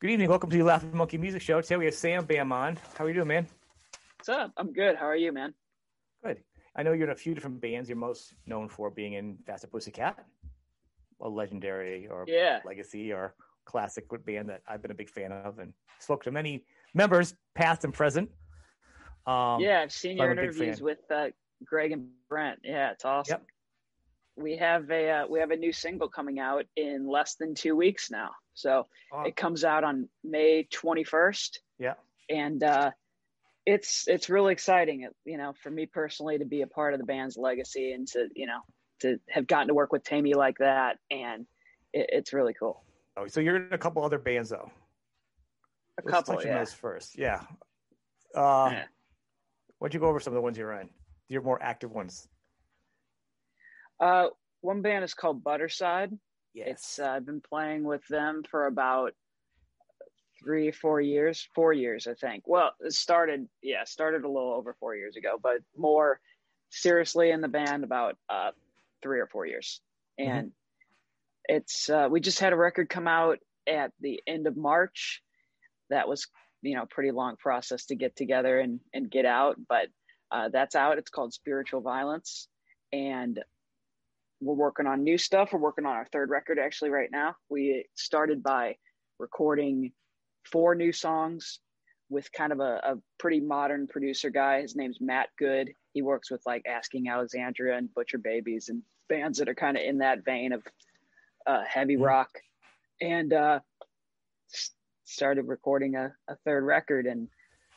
Good evening. Welcome to the Laughing Monkey Music Show. Today we have Sam Bam on. How are you doing, man? What's up? I'm good. How are you, man? Good. I know you're in a few different bands. You're most known for being in Faster Pussycat, a legendary or Yeah. legacy or classic band that I've been a big fan of and spoke to many members, past and present. Um, yeah, I've seen your interviews with uh, Greg and Brent. Yeah, it's awesome. Yep. We have a uh, we have a new single coming out in less than two weeks now. So Oh, it comes out on May 21st, yeah. and uh, it's it's really exciting. It, you know, for me personally to be a part of the band's legacy and to you know to have gotten to work with Taime like that, and it, it's really cool. Oh, so you're in a couple other bands though. A Let's couple, touch on yeah. those first. Yeah. Uh, Yeah. Why'd you go over some of the ones you're in? Your more active ones. Uh, one band is called Butterside. Yes. It's uh, I've been playing with them for about three, four years, four years, I think. Well, it started, yeah, started a little over four years ago, but more seriously in the band about uh, three or four years. And it's uh, we just had a record come out at the end of March. That was, you know, pretty long process to get together and and get out, but uh, that's out. It's called Spiritual Violence, and we're working on new stuff. We're working on our third record actually right now. We started by recording four new songs with kind of a, a pretty modern producer guy. His name's Matt Good. He works with like Asking Alexandria and Butcher Babies and bands that are kind of in that vein of uh, heavy rock. And uh, started recording a, a third record and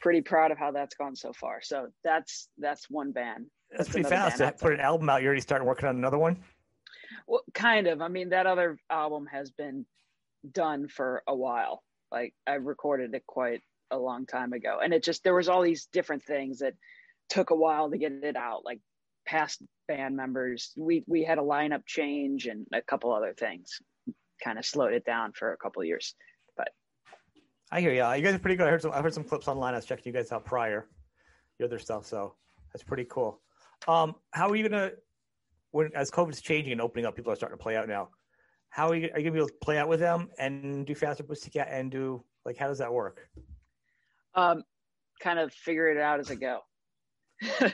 pretty proud of how that's gone so far. So that's that's one band. That's That's pretty fast band to put an album out. You're already starting working on another one. Well, kind of. I mean, that other album has been done for a while. Like I recorded it quite a long time ago, and it just there was all these different things that took a while to get it out. Like past band members, we we had a lineup change and a couple other things, kind of slowed it down for a couple years. But I hear you. You guys are pretty good. I heard some. I heard some clips online. I was checking you guys out prior, your other stuff. So that's pretty cool. Um, how are you gonna when as COVID's changing and opening up, people are starting to play out now. How are you? Are you gonna be able to play out with them and do faster pussycat and do like how does that work? Um, kind of figure it out as I go. um,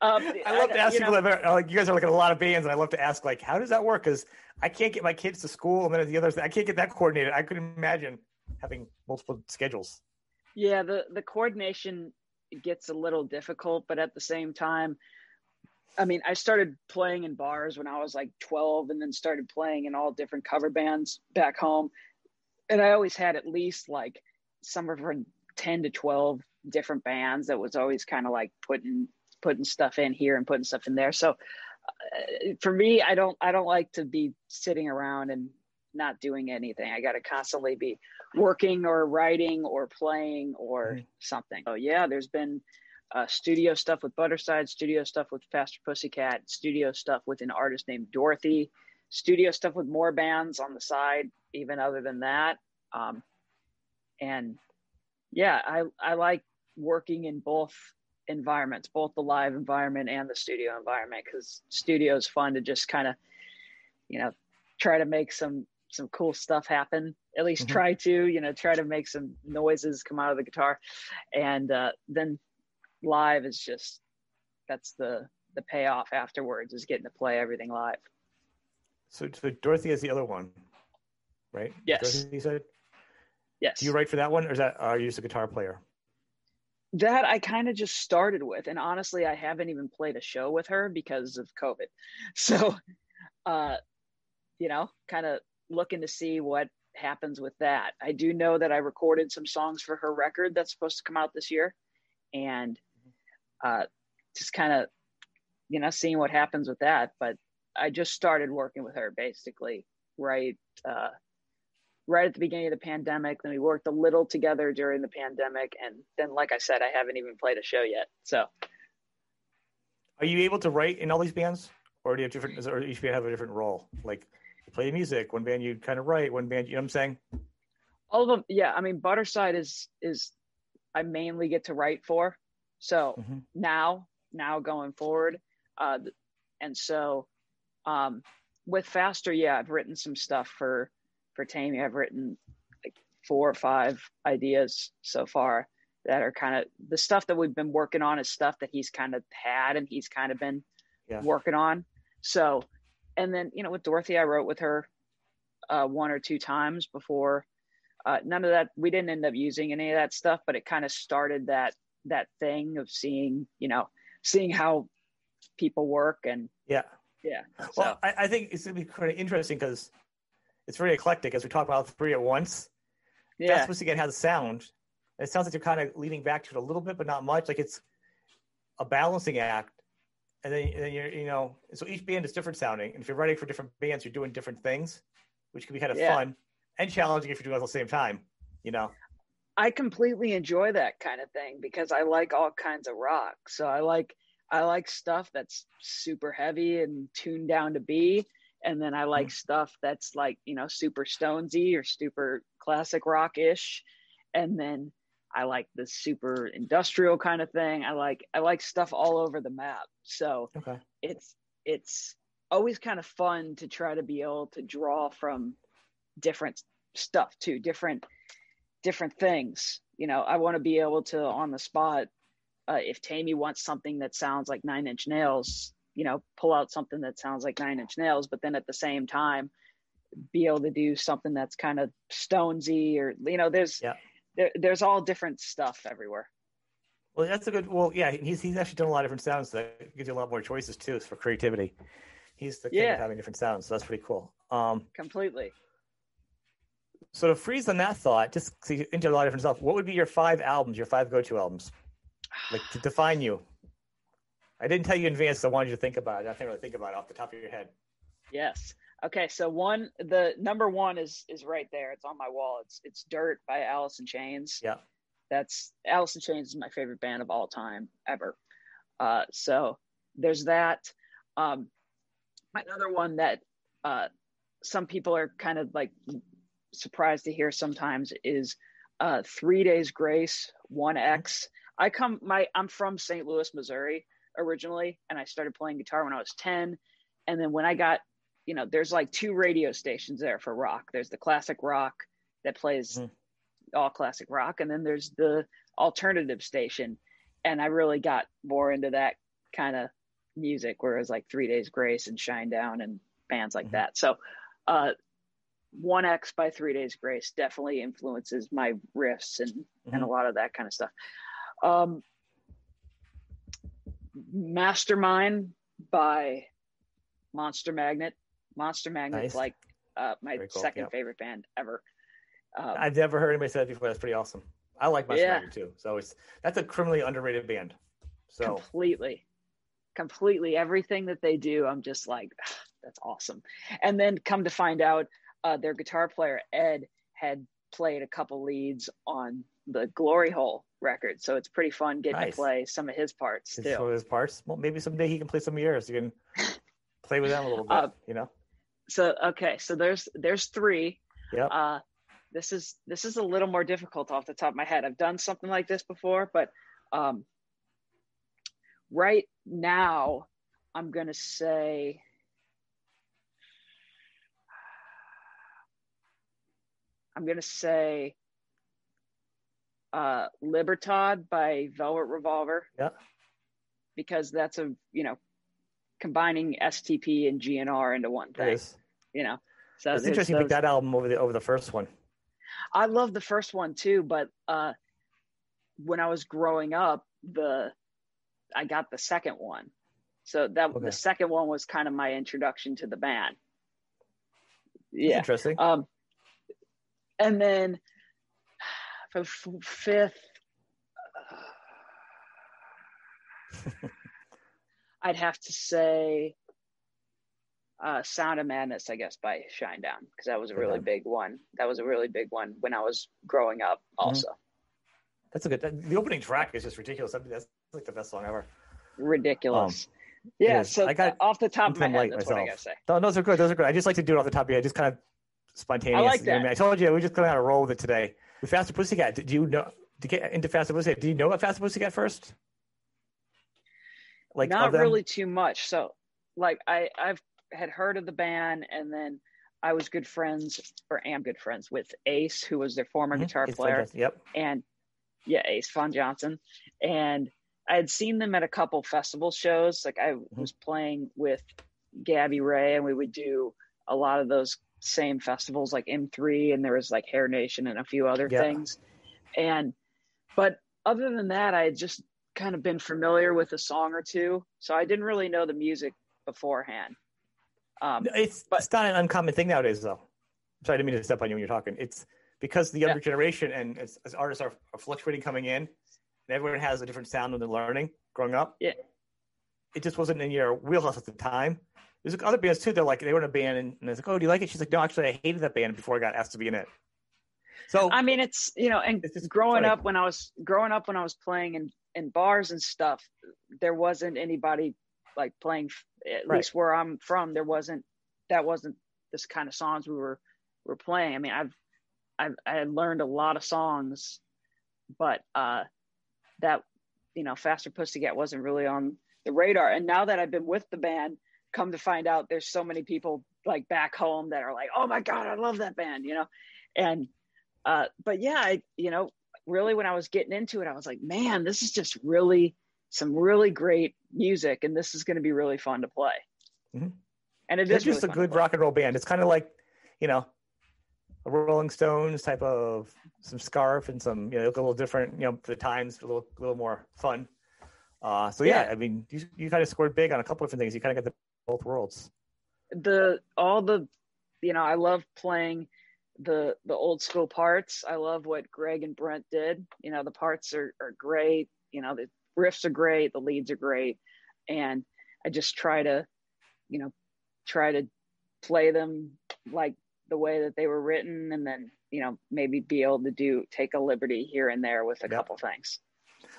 I love to ask people know- that like you guys are like in a lot of bands, and I love to ask like how does that work? Because I can't get my kids to school, and then the others I can't get that coordinated. I couldn't imagine having multiple schedules. Yeah, the the coordination gets a little difficult, but at the same time, I mean, I started playing in bars when I was like 12 and then started playing in all different cover bands back home. And I always had at least like somewhere from 10 to 12 different bands that was always kind of like putting putting stuff in here and putting stuff in there. So uh, for me, I don't I don't like to be sitting around and not doing anything. I got to constantly be working or writing or playing or something. So yeah, there's been uh, studio stuff with Butterside, studio stuff with Faster Pussycat, studio stuff with an artist named Dorothy, studio stuff with more bands on the side, even other than that. Um, and yeah, I I like working in both environments, both the live environment and the studio environment, because studio is fun to just kind of, you know, try to make some some cool stuff happen. At least Mhm. try to, you know, try to make some noises come out of the guitar, and uh, then live is just that's the the payoff afterwards is getting to play everything live. So, so Dorothy is the other one, right? Yes. Dorothy, said. Yes. Do you write for that one, or is that are you just a guitar player? that I kind of just started with. And honestly, I haven't even played a show with her because of COVID. So, uh, you know, kind of looking to see what happens with that. I do know that I recorded some songs for her record that's supposed to come out this year. And uh, just kind of, you know, seeing what happens with that. But I just started working with her basically right uh, right at the beginning of the pandemic. Then we worked a little together during the pandemic, and then, like I said, I haven't even played a show yet. So Are you able to write in all these bands, or do you have different, or each band have a different role? Like you play music, one band you kind of write, one band you know what I'm saying? all of them, yeah. I mean, Butterside is is I mainly get to write for. So Mhm. now, now going forward, uh, and so um, with Faster, yeah, I've written some stuff for for Taime. I've written like four or five ideas so far that are kind of the stuff that we've been working on is stuff that he's kind of had and he's kind of been yeah. working on. So, and then you know with Dorothy, I wrote with her uh, one or two times before. Uh, none of that we didn't end up using any of that stuff, but it kind of started that that thing of seeing you know seeing how people work and yeah yeah. Well, I, I, think it's gonna be kind of interesting because it's very eclectic as we talk about three at once. Yeah. Fast Pussy Cat has a sound. It sounds like you're kind of leaning back to it a little bit, but not much. Like it's a balancing act. And then, and then you're, you know, so each band is different sounding. And if you're writing for different bands, you're doing different things, which can be kind of yeah. fun and challenging if you're doing it at the same time, you know? I completely enjoy that kind of thing because I like all kinds of rock. So I like I like stuff that's super heavy and tuned down to B. And then I like mm stuff that's like, you know, super stonesy or super classic rock ish. And then I like the super industrial kind of thing. I like I like stuff all over the map. So okay. it's it's always kind of fun to try to be able to draw from different stuff too, different different things. You know, I want to be able to on the spot, uh, if Taime wants something that sounds like Nine Inch Nails, you know, pull out something that sounds like Nine Inch Nails, but then at the same time, be able to do something that's kind of Stonesy or you know, there's yeah. there, there's all different stuff everywhere. Well, that's a good. Well, yeah, he's he's actually done a lot of different sounds that gives you a lot more choices too for creativity. He's the king yeah. of having different sounds, so that's pretty cool. Um, Completely so to freeze on that thought, just see into a lot of different stuff, what would be your five albums, your five go-to albums, like to define you? I didn't tell you in advance. So I wanted you to think about it. I think really think about it off the top of your head. Yes. Okay. So one, the number one is is right there. It's on my wall. It's it's Dirt by Alice in Chains. Yeah. That's Alice in Chains is my favorite band of all time ever. Uh, so there's that. Um, another one that uh, some people are kind of like surprised to hear sometimes is uh, Three Days Grace, One X. I come my I'm from St. Louis, Missouri originally, and I started playing guitar when I was 10. And then when I got, you know, there's like two radio stations there for rock. There's the classic rock that plays mm-hmm. all classic rock, and then there's the alternative station. And I really got more into that kind of music, where it was like Three Days Grace and Shinedown and bands like mm-hmm. that. So uh, 1X by Three Days Grace definitely influences my riffs and, mm-hmm. and a lot of that kind of stuff. Um, Mastermind by Monster Magnet. Monster Magnet nice. like uh, my cool. second yep. favorite band ever. Um, I've never heard anybody say that before. That's pretty awesome. I like Monster yeah. Magnet too. So it's that's a criminally underrated band. So completely, completely everything that they do, I'm just like, that's awesome. And then come to find out, uh, their guitar player Ed had played a couple leads on the Glory Hole record, so it's pretty fun getting nice. to play some of his parts too. Some of his parts. Well, maybe someday he can play some of yours. You can play with them a little bit. Uh, you know. So okay, so there's there's three. Yeah. Uh, this is this is a little more difficult off the top of my head. I've done something like this before, but um, right now I'm gonna say I'm gonna say uh, Libertad by Velvet Revolver. Yeah. Because that's a you know combining STP and GNR into one thing. It is. You know. So it's interesting to pick that album over the over the first one. I love the first one too, but uh, when I was growing up, the I got the second one. So that okay. the second one was kind of my introduction to the band. Yeah, That's interesting. Um, and then for fifth, uh, I'd have to say uh, Sound of Madness, I guess, by Shinedown, because that was a really big one. That was a really big one when I was growing up, mm-hmm. also. Mm-hmm. That's a good. The opening track is just ridiculous. I mean, that's like the best song ever. Ridiculous. Um, yeah. So I got off the top of my head, that's myself. what I gotta say. No, those are good. Those are good. I just like to do it off the top of your head. Just kind of spontaneous. I like that. I, mean, I told you we just kind of had a roll with it today. With Faster Pussycat, did you know to get into Faster Pussycat? Did you know about Faster Pussycat first? Like not really too much. So, like I I've had heard of the band, and then I was good friends or am good friends with Ace, who was their former Mhm. guitar It's player, fantastic. Yep. and yeah, Ace Von Johnson, and I had seen them at a couple festival shows. Like I Mm-hmm. was playing with Gabbie Rae, and we would do a lot of those same festivals, like M3, and there was like Hair Nation and a few other Yeah. things. And but other than that, I had just kind of been familiar with a song or two, so I didn't really know the music beforehand. Um, It's but- it's not an uncommon thing nowadays, though. Sorry, I didn't mean to step on you when you're talking. It's because the younger generation and as, as artists are, are fluctuating coming in, and everyone has a different sound when they're learning growing up. Yeah. It just wasn't in your wheelhouse at the time. There's other bands too. They're like they were in a band and, and I like, "Oh, do you like it?" She's like, "No, actually, I hated that band before I got asked to be in it." So I mean, it's you know, and It's just growing funny. up when I was growing up when I was playing in in bars and stuff, there wasn't anybody like playing. At Right. least where I'm from, there wasn't that wasn't this kind of songs we were were playing. I mean, I've I've I had learned a lot of songs, but uh, that you know, Faster Pussycat wasn't really on the radar. And now that I've been with the band, come to find out, there's so many people like back home that are like, "Oh my god, I love that band," you know, and uh, but yeah, I, you know, really when I was getting into it, I was like, man, this is just really some really great music, and this is going to be really fun to play. Mhm. And it is just really a good rock and roll band. It's kind of like, you know, a Rolling Stones type of some scarf and some, you know, look a little different, you know, the times, a little, a little more fun. Uh, so yeah, Yeah. I mean, you, you kind of scored big on a couple different things. You kind of got the both worlds. the all the, you know, I love playing the the old school parts. I love what Greg and Brent did. You know, the parts are are great. You know, the riffs are great, the leads are great, and I just try to, you know, try to play them like the way that they were written, and then you know maybe be able to do take a liberty here and there with a Yep. couple things.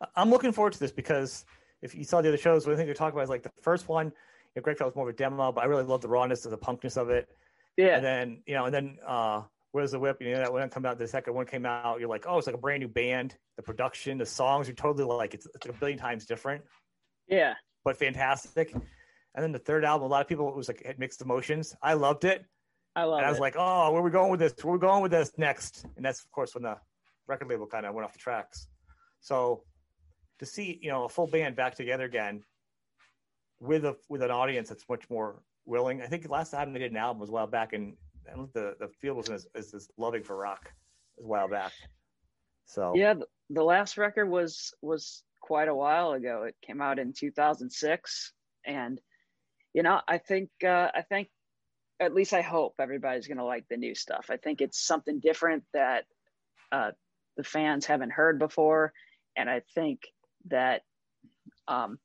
I- I'm looking forward to this because if you saw the other shows, one thing they're talking about is like the first one, you know, Greg felt was more of a demo, but I really love the rawness of the punkness of it. Yeah, And then, you know, and then uh Where's the Whip? You know, that one come out, the second one came out, you're like, oh, it's like a brand new band. The production, the songs are totally like it's, it's like a billion times different, yeah, but fantastic. And then the third album, a lot of people it was like had mixed emotions. I loved it. I love and I was it. like, oh, where are we going with this? Where are we going with this next? And that's of course when the record label kind of went off the tracks. So to see, you know, a full band back together again with a with an audience that's much more willing. I think the last time they did an album was a while back, and the the field was as, as, loving for rock a while back. So yeah the, the last record was was quite a while ago it came out in 2006 and you know i think uh i think at least i hope everybody's gonna like the new stuff i think it's something different that uh the fans haven't heard before and i think that um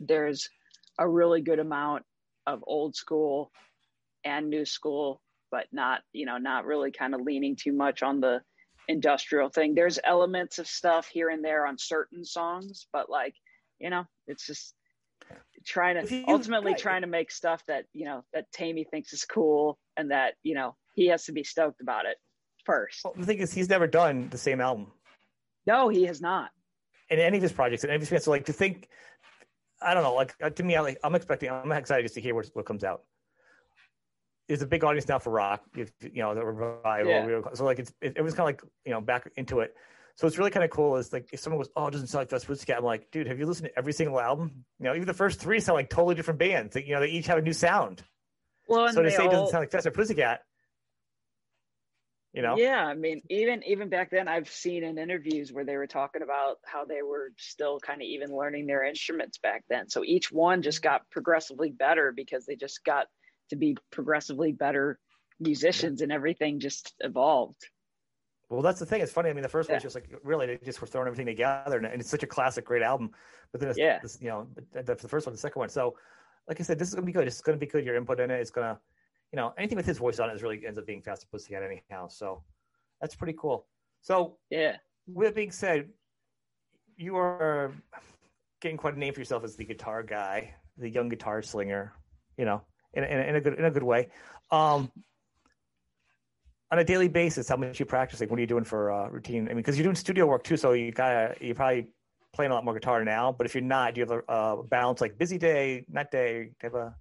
there's a really good amount of old school and new school but not you know not really kind of leaning too much on the industrial thing. There's elements of stuff here and there on certain songs, but like, you know, it's just trying to ultimately right. trying to make stuff that, you know, that Taime thinks is cool and that, you know, he has to be stoked about it first. Well, the thing is, he's never done the same album No, he has not. in any of his projects and any of his bands. So like to think, I don't know, like uh, to me, I like I'm expecting, I'm excited just to hear what, what comes out. There's a big audience now for rock, if, you know, the revival. Yeah. So like it's, it, it was kind of like you know back into it. So it's really kind of cool. Is like if someone goes, "Oh, it doesn't sound like Fast Pussycat," I'm like, "Dude, have you listened to every single album? You know, even the first three sound like totally different bands. They, you know, they each have a new sound. Well, So to they say it doesn't sound like Fast Pussycat, you know, Yeah, I mean, even even back then, I've seen in interviews where they were talking about how they were still kind of even learning their instruments back then. So each one just got progressively better because they just got to be progressively better musicians, and everything just evolved. Well, that's the thing. It's funny. I mean, the first Yeah. one's just like really they just were throwing everything together, and, and it's such a classic, great album. But then, it's, Yeah. this, you know, the, the the first one, the second one. So, like I said, this is gonna be good. It's gonna be good. Your input in it. It's gonna, you know, anything with his voice on it is really ends up being Fast Pussycat anyhow. So, that's pretty cool. So, Yeah, with that being said, you are getting quite a name for yourself as the guitar guy, the young guitar slinger. You know, in, in, in a good in a good way. Um, on a daily basis, how much you practicing? What are you doing for uh, routine? I mean, because you're doing studio work too, so you gotta you probably playing a lot more guitar now. But if you're not, do you have a uh, balance like busy day, not day type of?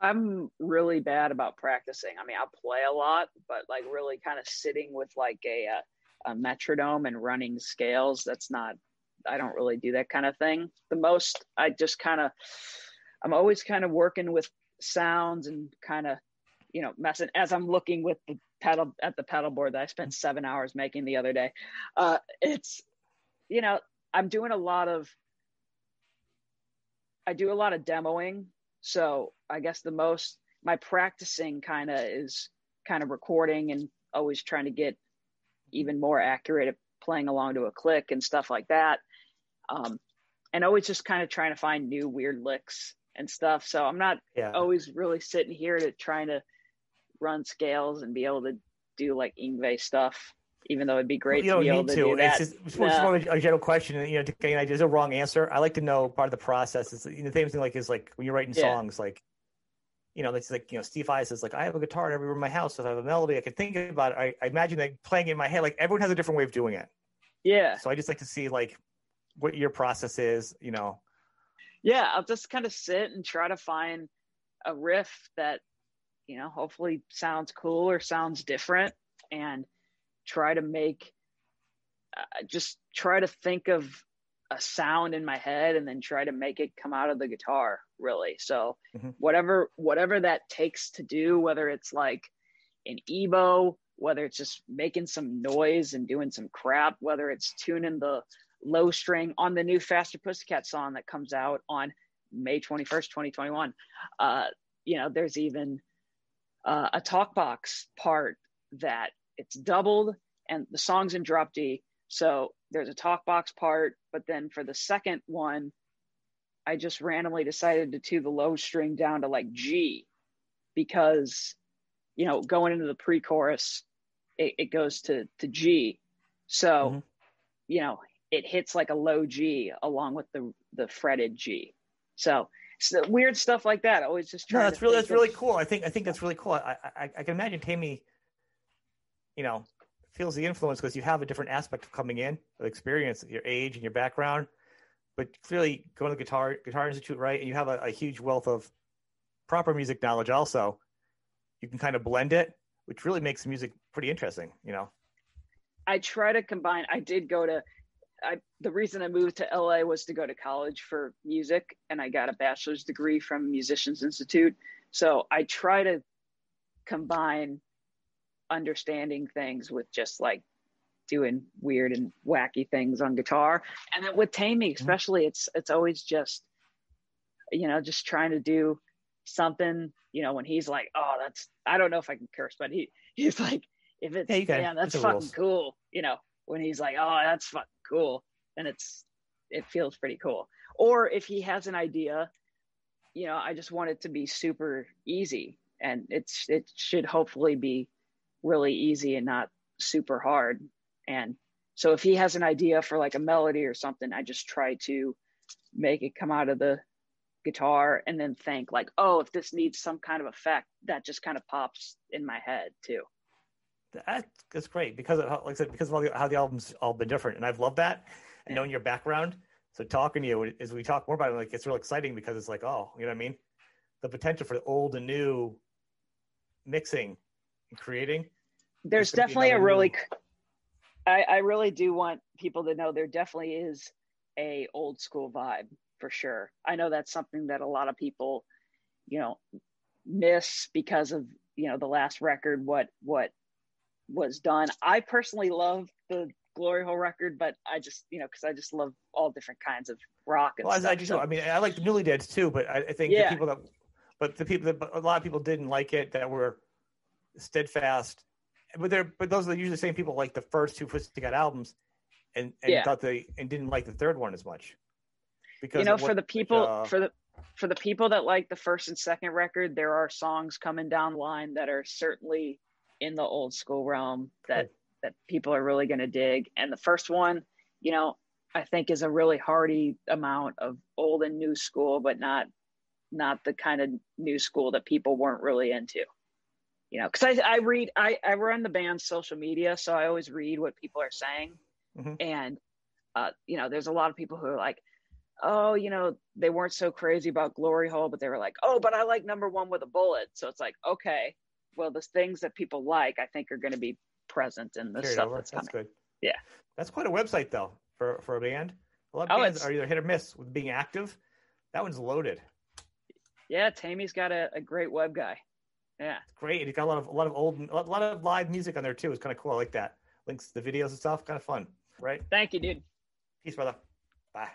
I'm really bad about practicing. I mean, I play a lot, but like really kind of sitting with like a, a, a metronome and running scales. That's not. I don't really do that kind of thing. The most I just kind of. I'm always kind of working with sounds and kind of, you know, messing as I'm looking with the pedal at the pedal board that I spent seven hours making the other day. Uh, it's, you know, I'm doing a lot of. I do a lot of demoing so I guess the most my practicing kind of is kind of recording and always trying to get even more accurate at playing along to a click and stuff like that. Um, and always just kind of trying to find new weird licks and stuff. So I'm not yeah. always really sitting here to trying to run scales and be able to do like Yngwie stuff even though it'd be great you to be able to, to. do that. It's just, it's more a general question. You know, to gain ideas, a wrong answer. I like to know part of the process. Is you know, the same thing like is like when you're writing yeah. songs, like you know, it's like you know, Steve Vai says like I have a guitar in every room in my house. So if I have a melody, I can think about it. I, I imagine like playing in my head. Like everyone has a different way of doing it. Yeah. So I just like to see like what your process is. You know. Yeah, I'll just kind of sit and try to find a riff that you know hopefully sounds cool or sounds different and try to make uh, just try to think of a sound in my head and then try to make it come out of the guitar really so mm-hmm. whatever whatever that takes to do whether it's like an EBow whether it's just making some noise and doing some crap whether it's tuning the low string on the new faster pussycat song that comes out on may 21st 2021 uh you know there's even uh, a talk box part that it's doubled and the song's in drop D. So there's a talk box part, but then for the second one, I just randomly decided to tune the low string down to like G because, you know, going into the pre chorus, it, it, goes to, to G. So, mm-hmm. you know, it hits like a low G along with the, the fretted G. So, so weird stuff like that. Always just no, that's really that's of, really cool. I think I think that's really cool. I I, I can imagine Taime you know, feels the influence because you have a different aspect of coming in, of experience, your age and your background. But clearly, going to the guitar guitar institute, right, and you have a, a huge wealth of proper music knowledge. Also, you can kind of blend it, which really makes music pretty interesting. You know, I try to combine. I did go to. I, the reason I moved to LA was to go to college for music, and I got a bachelor's degree from Musicians Institute. So I try to combine understanding things with just like doing weird and wacky things on guitar. And then with Taime, mm-hmm. especially, it's it's always just you know just trying to do something. You know, when he's like, "Oh, that's I don't know if I can curse, but he he's like, if it's yeah, man, that's fucking cool." You know, when he's like, "Oh, that's fucking cool," then it's it feels pretty cool. Or if he has an idea, you know, I just want it to be super easy, and it's it should hopefully be really easy and not super hard. And so if he has an idea for like a melody or something, I just try to make it come out of the guitar and then think like, oh, if this needs some kind of effect, that just kind of pops in my head too. That's great because, of, like I said, because of the, how the album's all been different, and I've loved that. And knowing your background, so talking to you as we talk more about it, like it's real exciting because it's like, oh, you know what I mean? The potential for the old and new mixing creating. There's definitely a really, I, I really do want people to know there definitely is a old school vibe for sure. I know that's something that a lot of people, you know, miss because of you know the last record what what was done. I personally love the Glory Hole record, but I just you know because I just love all different kinds of rock. And well, stuff, I just so. I mean I like the Newlydeads too, but I, I think yeah. the people that, but the people that a lot of people didn't like it that were steadfast. But they're but those are usually the same people like the first two Pussycat albums, and and yeah. thought they and didn't like the third one as much. Because you know, for the people uh, for the for the people that like the first and second record, there are songs coming down the line that are certainly in the old school realm that cool. that people are really going to dig. And the first one, you know, I think is a really hearty amount of old and new school, but not not the kind of new school that people weren't really into you know, because I, I read, I, I run the band's social media, so I always read what people are saying. Mm-hmm. And, uh, you know, there's a lot of people who are like, oh, you know, they weren't so crazy about Glory Hole, but they were like, oh, but I like number one with a bullet. So it's like, okay, well, the things that people like, I think, are going to be present in the stuff that's coming. That's good. Yeah, that's quite a website though for for a band. A lot of Oh, bands are either hit or miss with being active. That one's loaded. yeah. Taime's got a, a great web guy. Yeah, It's great, he's got a lot of a lot of old, a lot of live music on there too. It's kind of cool. I like that. Links to the videos and stuff. Kind of fun, right? thank you, dude. Peace, brother. Bye.